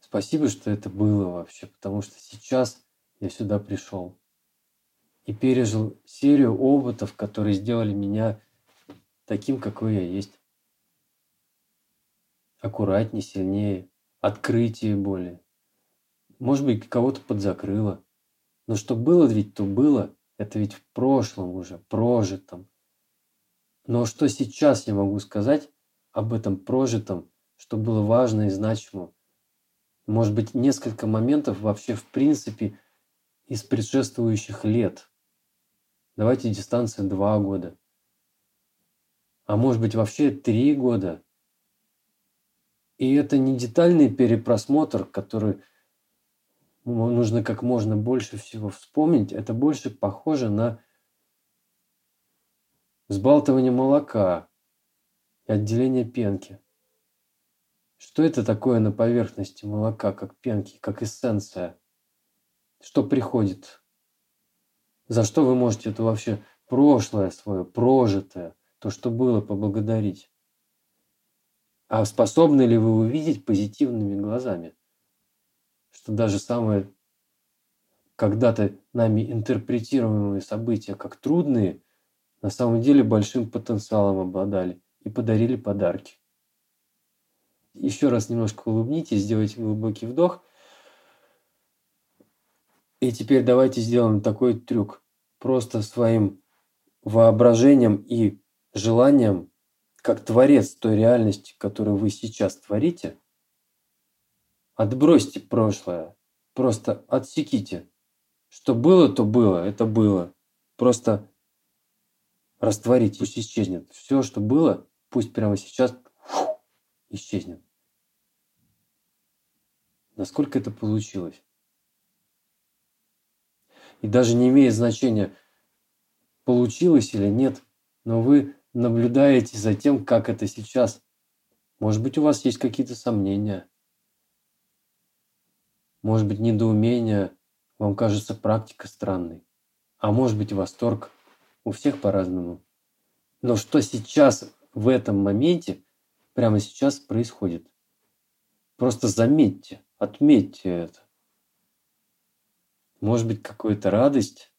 Спасибо, что это было вообще, потому что сейчас я сюда пришел и пережил серию опытов, которые сделали меня таким, какой я есть. Аккуратнее, сильнее, открытие более. Может быть, кого-то подзакрыло. Но что было ведь, то было. Это ведь в прошлом уже, прожитом. Но что сейчас я могу сказать об этом прожитом, что было важно и значимо? Может быть, несколько моментов вообще в принципе из предшествующих лет. Давайте дистанция два года. А может быть, вообще три года. И это не детальный перепросмотр, который нужно как можно больше всего вспомнить. Это больше похоже на взбалтывание молока и отделение пенки. Что это такое на поверхности молока, как пенки, как эссенция? Что приходит? За что вы можете это вообще прошлое свое, прожитое, то, что было, поблагодарить? А способны ли вы увидеть позитивными глазами, что даже самые когда-то нами интерпретируемые события как трудные, на самом деле большим потенциалом обладали и подарили подарки. Еще раз немножко улыбнитесь, сделайте глубокий вдох. И теперь давайте сделаем такой трюк. Просто своим воображением и желанием как творец той реальности, которую вы сейчас творите, отбросьте прошлое, просто отсеките. Что было, то было, это было. Просто растворите, пусть исчезнет. Все, что было, пусть прямо сейчас фу, исчезнет. Насколько это получилось? И даже не имеет значения, получилось или нет, но вы наблюдаете за тем, как это сейчас. Может быть, у вас есть какие-то сомнения. Может быть, недоумение, вам кажется практика странной. А может быть, восторг. У всех по-разному. Но что сейчас, в этом моменте, прямо сейчас происходит? Просто заметьте, отметьте это. Может быть, какая-то радость,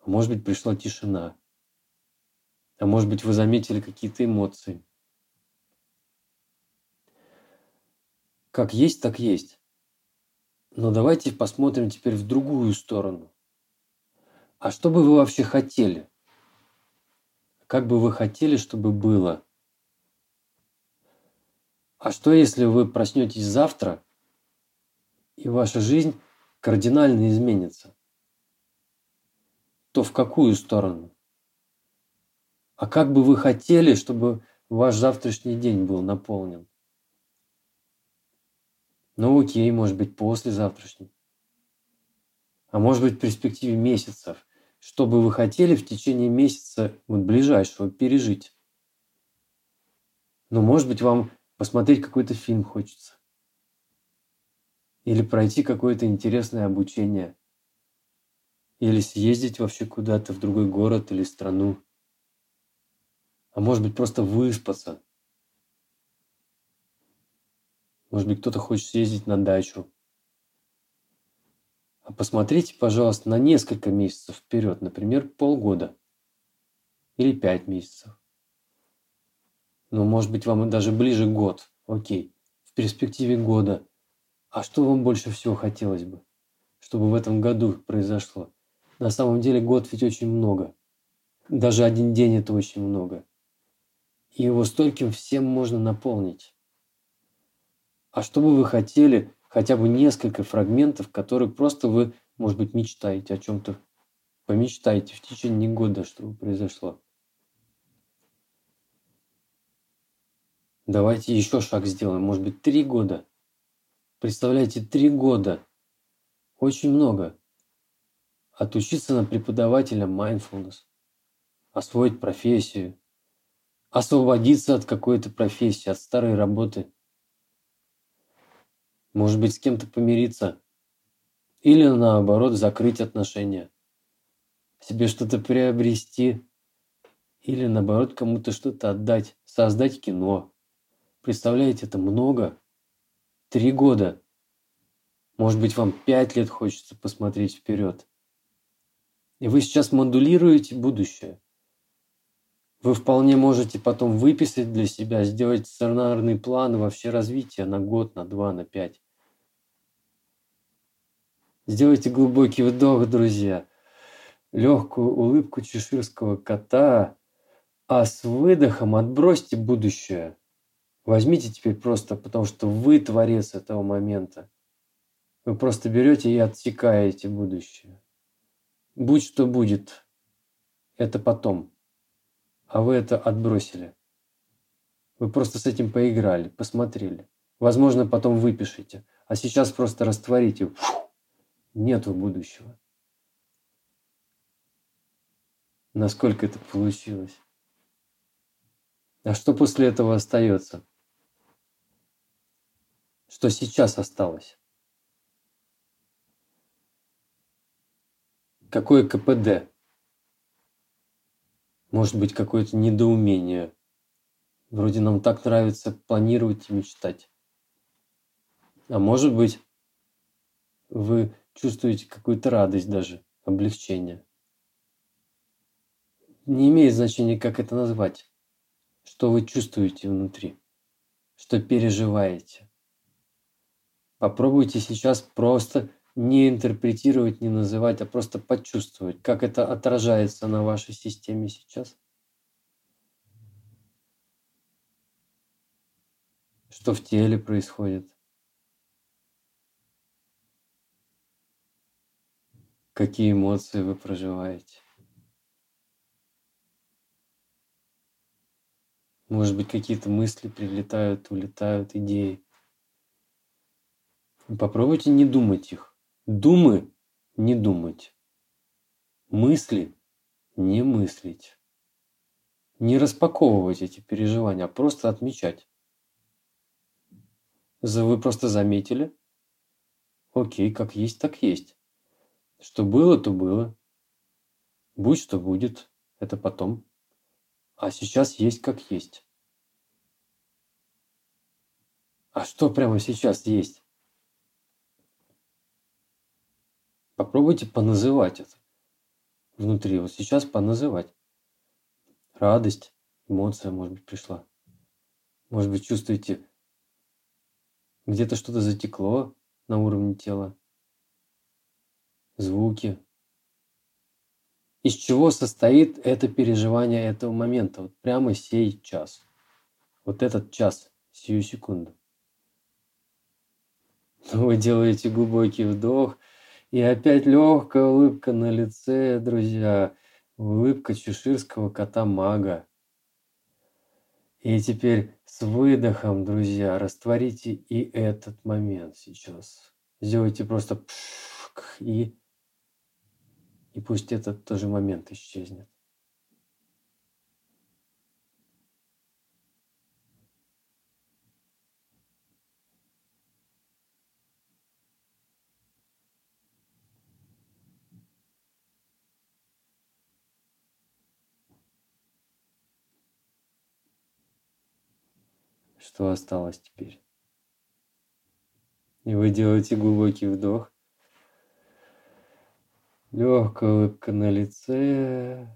а может быть, пришла тишина. А может быть, вы заметили какие-то эмоции. Как есть, так есть. Но давайте посмотрим теперь в другую сторону. А что бы вы вообще хотели? Как бы вы хотели, чтобы было? А что, если вы проснетесь завтра, и ваша жизнь кардинально изменится? То в какую сторону? А как бы вы хотели, чтобы ваш завтрашний день был наполнен? Ну окей, может быть, послезавтрашний. А может быть, в перспективе месяцев. Что бы вы хотели в течение месяца вот, ближайшего пережить? Ну, может быть, вам посмотреть какой-то фильм хочется. Или пройти какое-то интересное обучение. Или съездить вообще куда-то в другой город или страну а может быть просто выспаться. Может быть, кто-то хочет съездить на дачу. А посмотрите, пожалуйста, на несколько месяцев вперед, например, полгода или пять месяцев. Ну, может быть, вам даже ближе год. Окей, в перспективе года. А что вам больше всего хотелось бы, чтобы в этом году произошло? На самом деле год ведь очень много. Даже один день это очень много и его стольким всем можно наполнить. А что бы вы хотели, хотя бы несколько фрагментов, которые просто вы, может быть, мечтаете о чем-то, помечтаете в течение года, чтобы произошло. Давайте еще шаг сделаем, может быть, три года. Представляете, три года. Очень много. Отучиться на преподавателя mindfulness, освоить профессию, освободиться от какой-то профессии, от старой работы. Может быть, с кем-то помириться. Или наоборот, закрыть отношения. Себе что-то приобрести. Или наоборот, кому-то что-то отдать. Создать кино. Представляете, это много. Три года. Может быть, вам пять лет хочется посмотреть вперед. И вы сейчас модулируете будущее. Вы вполне можете потом выписать для себя, сделать сценарный план вообще развития на год, на два, на пять. Сделайте глубокий вдох, друзья. Легкую улыбку чеширского кота, а с выдохом отбросьте будущее. Возьмите теперь просто, потому что вы творец этого момента. Вы просто берете и отсекаете будущее. Будь что будет, это потом. А вы это отбросили. Вы просто с этим поиграли, посмотрели. Возможно, потом выпишите. А сейчас просто растворите. Фу, нету будущего. Насколько это получилось? А что после этого остается? Что сейчас осталось? Какое КПД? Может быть, какое-то недоумение. Вроде нам так нравится планировать и мечтать. А может быть, вы чувствуете какую-то радость даже, облегчение. Не имеет значения, как это назвать. Что вы чувствуете внутри, что переживаете. Попробуйте сейчас просто не интерпретировать, не называть, а просто почувствовать, как это отражается на вашей системе сейчас. Что в теле происходит. Какие эмоции вы проживаете. Может быть, какие-то мысли прилетают, улетают, идеи. Попробуйте не думать их. Думы – не думать. Мысли – не мыслить. Не распаковывать эти переживания, а просто отмечать. Вы просто заметили? Окей, как есть, так есть. Что было, то было. Будь что будет, это потом. А сейчас есть как есть. А что прямо сейчас есть? Попробуйте поназывать это внутри. Вот сейчас поназывать. Радость, эмоция, может быть, пришла. Может быть, чувствуете, где-то что-то затекло на уровне тела. Звуки. Из чего состоит это переживание этого момента? Вот прямо сей час. Вот этот час, сию секунду. Вы делаете глубокий вдох – и опять легкая улыбка на лице, друзья. Улыбка чеширского кота-мага. И теперь с выдохом, друзья, растворите и этот момент сейчас. Сделайте просто пшк и, и пусть этот тоже момент исчезнет. Что осталось теперь. И вы делаете глубокий вдох. Легкая улыбка на лице.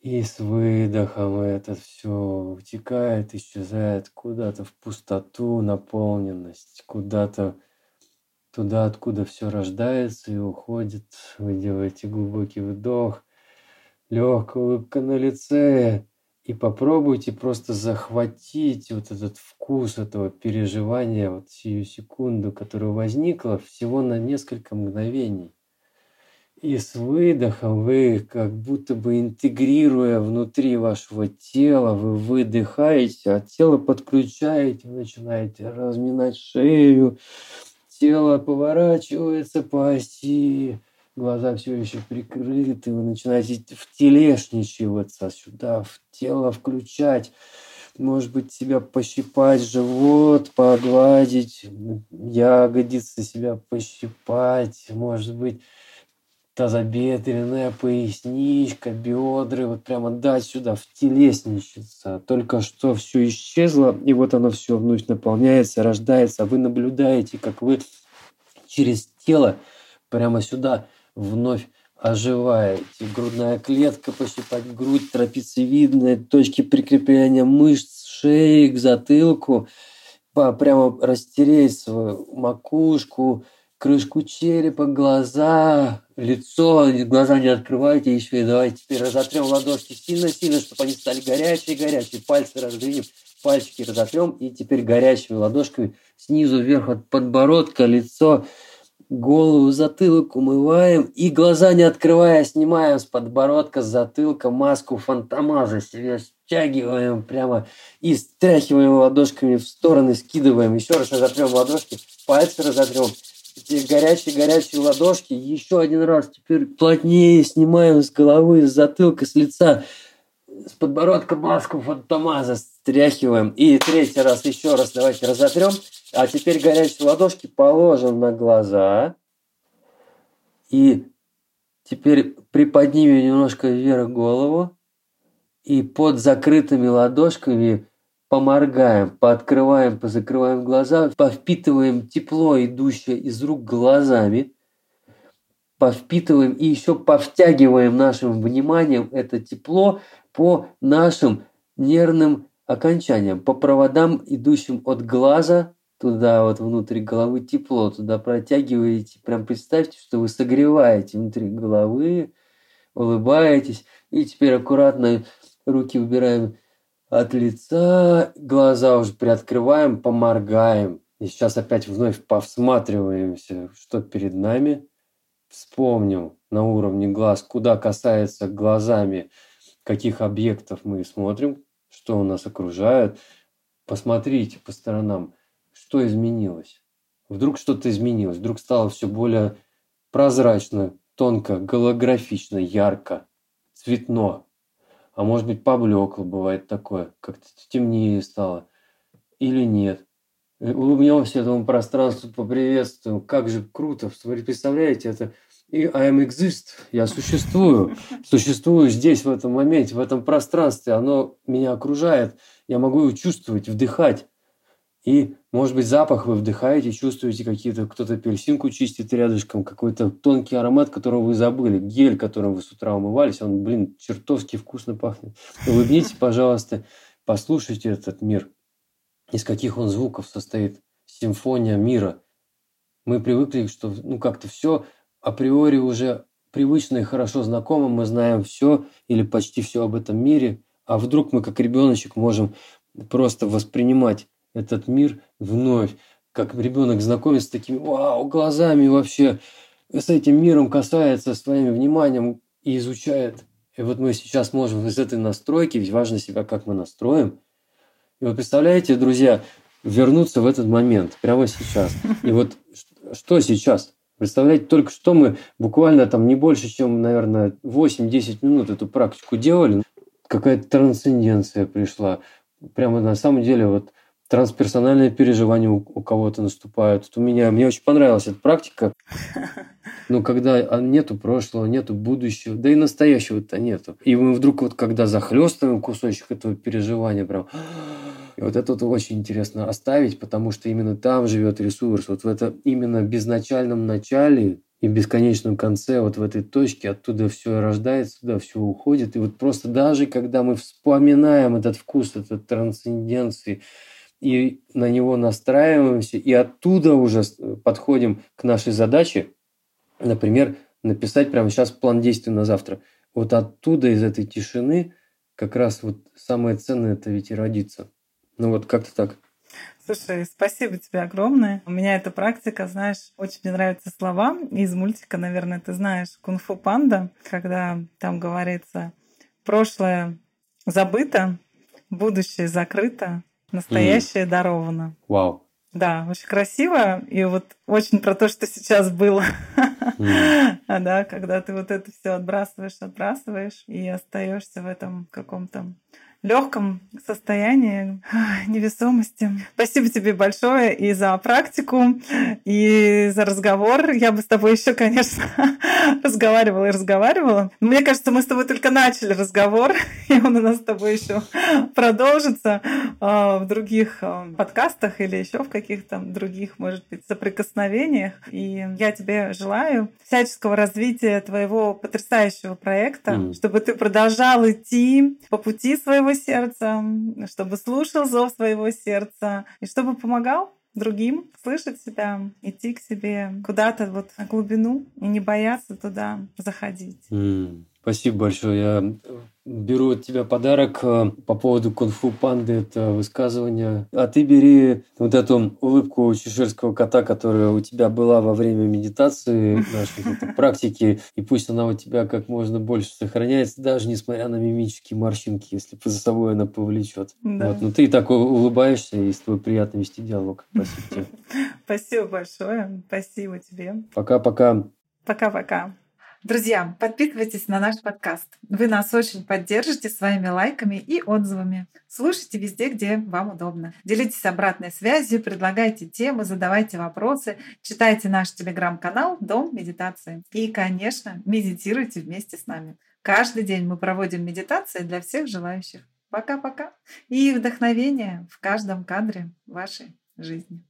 И с выдохом это все утекает, исчезает куда-то в пустоту, наполненность, куда-то туда, откуда все рождается и уходит. Вы делаете глубокий вдох, легкая улыбка на лице. И попробуйте просто захватить вот этот вкус этого переживания, вот сию секунду, которая возникла всего на несколько мгновений. И с выдохом вы, как будто бы интегрируя внутри вашего тела, вы выдыхаете, а тело подключаете, начинаете разминать шею, тело поворачивается по оси, глаза все еще прикрыты, вы начинаете телешничиваться сюда, в тело включать, может быть, себя пощипать, живот погладить, ягодицы себя пощипать, может быть, тазобедренная поясничка, бедры, вот прямо дать сюда, в телесничаться. Только что все исчезло, и вот оно все вновь наполняется, рождается. Вы наблюдаете, как вы через тело прямо сюда вновь оживаете. Грудная клетка, пощипать грудь, трапециевидные точки прикрепления мышц шеи к затылку, прямо растереть свою макушку, крышку черепа, глаза, лицо, глаза не открывайте еще, и давайте теперь разотрем ладошки сильно-сильно, чтобы они стали горячие-горячие, пальцы раздвинем, пальчики разотрем, и теперь горячими ладошками снизу вверх от подбородка, лицо, голову, затылок умываем, и глаза не открывая, снимаем с подбородка, с затылка маску фантомаза себе стягиваем прямо и стряхиваем ладошками в стороны, скидываем, еще раз разотрем ладошки, пальцы разотрем, горячие-горячие ладошки, еще один раз теперь плотнее снимаем с головы, с затылка, с лица, с подбородка маску фантомаза стряхиваем. И третий раз, еще раз давайте разотрем. А теперь горячие ладошки положим на глаза. И теперь приподнимем немножко вверх голову. И под закрытыми ладошками поморгаем, пооткрываем, позакрываем глаза, повпитываем тепло, идущее из рук глазами, повпитываем и еще повтягиваем нашим вниманием это тепло по нашим нервным окончаниям, по проводам, идущим от глаза туда вот внутрь головы тепло, туда протягиваете, прям представьте, что вы согреваете внутри головы, улыбаетесь, и теперь аккуратно руки убираем от лица, глаза уже приоткрываем, поморгаем. И сейчас опять вновь повсматриваемся, что перед нами. Вспомним на уровне глаз, куда касается глазами, каких объектов мы смотрим, что у нас окружает. Посмотрите по сторонам, что изменилось. Вдруг что-то изменилось, вдруг стало все более прозрачно, тонко, голографично, ярко, цветно. А может быть, поблекло, бывает такое, как-то темнее стало. Или нет. Э, улыбнемся этому пространству, поприветствуем. Как же круто. Представляете, это и I am exist, я существую, существую здесь, в этом моменте, в этом пространстве, оно меня окружает, я могу его чувствовать, вдыхать. И, может быть, запах вы вдыхаете, чувствуете какие-то, кто-то апельсинку чистит рядышком, какой-то тонкий аромат, которого вы забыли, гель, которым вы с утра умывались, он, блин, чертовски вкусно пахнет. Улыбнитесь, пожалуйста, послушайте этот мир, из каких он звуков состоит, симфония мира. Мы привыкли, что ну как-то все априори уже привычно и хорошо знакомо, мы знаем все или почти все об этом мире, а вдруг мы как ребеночек можем просто воспринимать этот мир вновь, как ребенок знакомится с такими вау, глазами вообще, с этим миром касается своим вниманием и изучает. И вот мы сейчас можем из этой настройки, ведь важно себя, как мы настроим. И вот представляете, друзья, вернуться в этот момент, прямо сейчас. И вот что сейчас? Представляете, только что мы буквально там не больше, чем, наверное, 8-10 минут эту практику делали. Какая-то трансценденция пришла. Прямо на самом деле вот трансперсональные переживания у, у кого-то наступают. Вот у меня, мне очень понравилась эта практика. Но когда а, нету прошлого, нету будущего, да и настоящего-то нету. И мы вдруг вот когда захлестываем кусочек этого переживания, прям... И вот это вот очень интересно оставить, потому что именно там живет ресурс. Вот в это именно безначальном начале и бесконечном конце, вот в этой точке, оттуда все рождается, туда все уходит. И вот просто даже когда мы вспоминаем этот вкус, этот трансценденции, и на него настраиваемся, и оттуда уже подходим к нашей задаче, например, написать прямо сейчас план действий на завтра. Вот оттуда, из этой тишины, как раз вот самое ценное это ведь и родится. Ну вот как-то так. Слушай, спасибо тебе огромное. У меня эта практика, знаешь, очень мне нравятся слова из мультика, наверное, ты знаешь, «Кунг-фу панда», когда там говорится «прошлое забыто, будущее закрыто, Настоящее mm. даровано. Вау. Да, очень красиво. И вот очень про то, что сейчас было. Mm. да, когда ты вот это все отбрасываешь, отбрасываешь и остаешься в этом каком-то легком состоянии невесомости. Спасибо тебе большое и за практику, и за разговор. Я бы с тобой еще, конечно, разговаривала и разговаривала. Мне кажется, мы с тобой только начали разговор, и он у нас с тобой еще продолжится а, в других а, подкастах или еще в каких-то других, может быть, соприкосновениях. И я тебе желаю всяческого развития твоего потрясающего проекта, mm. чтобы ты продолжал идти по пути своего сердца, чтобы слушал зов своего сердца и чтобы помогал другим, слышать себя, идти к себе куда-то вот на глубину и не бояться туда заходить. Mm. Спасибо большое. Я беру от тебя подарок э, по поводу кунг-фу панды, это высказывание. А ты бери вот эту улыбку чеширского кота, которая у тебя была во время медитации нашей практики, и пусть она у тебя как можно больше сохраняется, даже несмотря на мимические морщинки, если за собой она повлечет. Да. Вот. Но ты так улыбаешься, и с тобой приятно вести диалог. Спасибо тебе. Спасибо большое. Спасибо тебе. Пока-пока. Пока-пока. Друзья, подписывайтесь на наш подкаст. Вы нас очень поддержите своими лайками и отзывами. Слушайте везде, где вам удобно. Делитесь обратной связью, предлагайте темы, задавайте вопросы, читайте наш телеграм-канал «Дом медитации». И, конечно, медитируйте вместе с нами. Каждый день мы проводим медитации для всех желающих. Пока-пока. И вдохновение в каждом кадре вашей жизни.